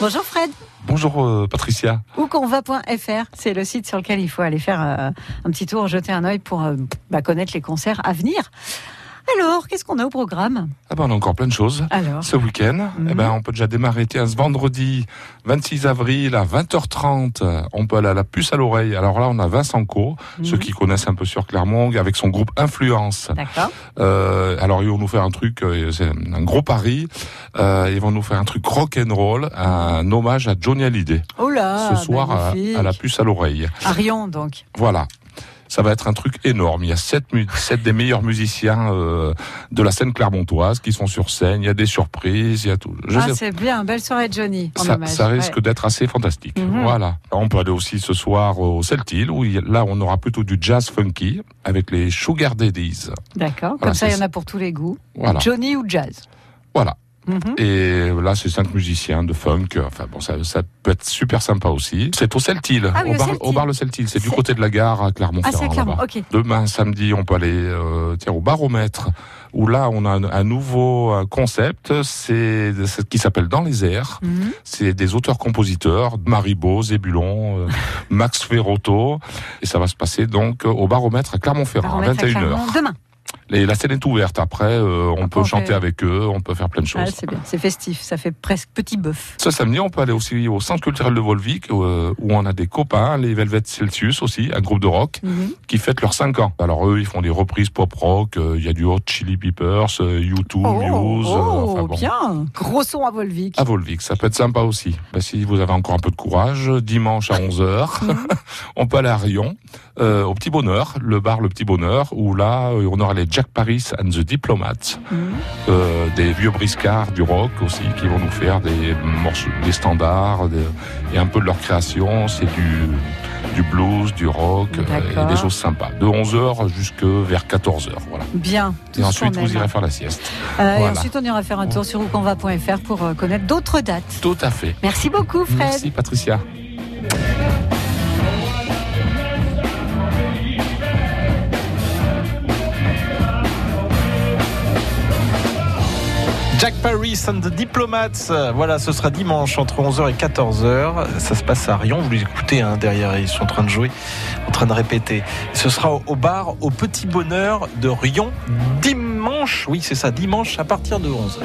Bonjour Fred. Bonjour euh, Patricia. Ouconva.fr, c'est le site sur lequel il faut aller faire euh, un petit tour, jeter un œil pour euh, bah, connaître les concerts à venir. Alors, qu'est-ce qu'on a au programme? Ah ben, on a encore plein de choses. Alors Ce week-end, Mhm. eh ben, on peut déjà démarrer tiens, ce vendredi 26 avril à 20h30. On peut aller à la puce à l'oreille. Alors là, on a Vincent Co, ceux Mhm. qui connaissent un peu sur Clermont, avec son groupe Influence. D'accord. Euh, alors ils vont nous faire un truc, euh, c'est un gros pari. Euh, ils vont nous faire un truc rock and roll, un hommage à Johnny Hallyday. Oh là, ce soir à, à la puce à l'oreille. Arion, donc. Voilà. Ça va être un truc énorme. Il y a sept, sept des meilleurs musiciens euh, de la scène clermontoise qui sont sur scène. Il y a des surprises, il y a tout. Je ah, sais- c'est bien, belle soirée de Johnny. En ça, hommage. ça risque Ouais. d'être assez fantastique. Mhm. Voilà. On peut aller aussi ce soir au Celtil, où il là on aura plutôt du jazz funky avec les Sugar Daddies. D'accord, comme ça il y en a pour tous les goûts. Voilà. Johnny ou jazz? Voilà. Mhm. Et là, c'est cinq musiciens de funk. Enfin bon, ça, ça peut être super sympa aussi. C'est au Celtil, Ah oui, au, bar, au bar le Celtil. C'est du côté de la gare à Clermont-Ferrand. Ah, ok. Demain, samedi, on peut aller euh, tiens, au baromètre, où là, on a un, un nouveau euh, concept, c'est c'est ce qui s'appelle Dans les airs. Mhm. C'est des auteurs-compositeurs, Maribo, Zébulon, euh, Max Ferrotto. Et ça va se passer donc au baromètre à Clermont-Ferrand, à Baromètre à 21h. Clermont, Demain. La scène est ouverte. Après, euh, on Après, peut on chanter fait- avec eux, on peut faire plein de Ah, choses. c'est bien, c'est festif, ça fait presque petit bœuf. Ce samedi, on peut aller aussi au Centre culturel de Volvic, euh, où on a des copains, les Velvet Celsius aussi, un groupe de rock, Mhm. qui fête leurs 5 ans. Alors eux, ils font des reprises pop-rock, euh, il y a du Hot Chili Peppers, U2, Oh, Muse, oh, enfin bon. bien. Gros son à Volvic. À Volvic, ça peut être sympa aussi. Bah, si vous avez encore un peu de courage, dimanche à 11h, Mhm. on peut aller à Rion, au Petit Bonheur, le bar Le Petit Bonheur, où là, on aura les Jack Paris and the Diplomats, Mhm. euh, des vieux briscards du rock aussi, qui vont nous faire des morceaux, des standards, des- et un peu de leur création. C'est du, du blues, du rock, euh, et des choses sympas. De 11h jusque vers 14h, voilà. Bien. tout Et ensuite, vous irez faire la sieste. Euh, Et ensuite, on ira faire un tour sur ouconva.fr pour connaître d'autres dates. Tout à fait. Merci beaucoup, Fred. Merci, Patricia. Jack Paris and the Diplomats, voilà, ce sera dimanche entre 11h et 14h. Ça se passe à Rion, vous les écoutez hein, derrière, ils sont en train de jouer, en train de répéter. Ce sera au, au bar au Petit Bonheur de Rion dimanche, oui c'est ça, dimanche à partir de 11h.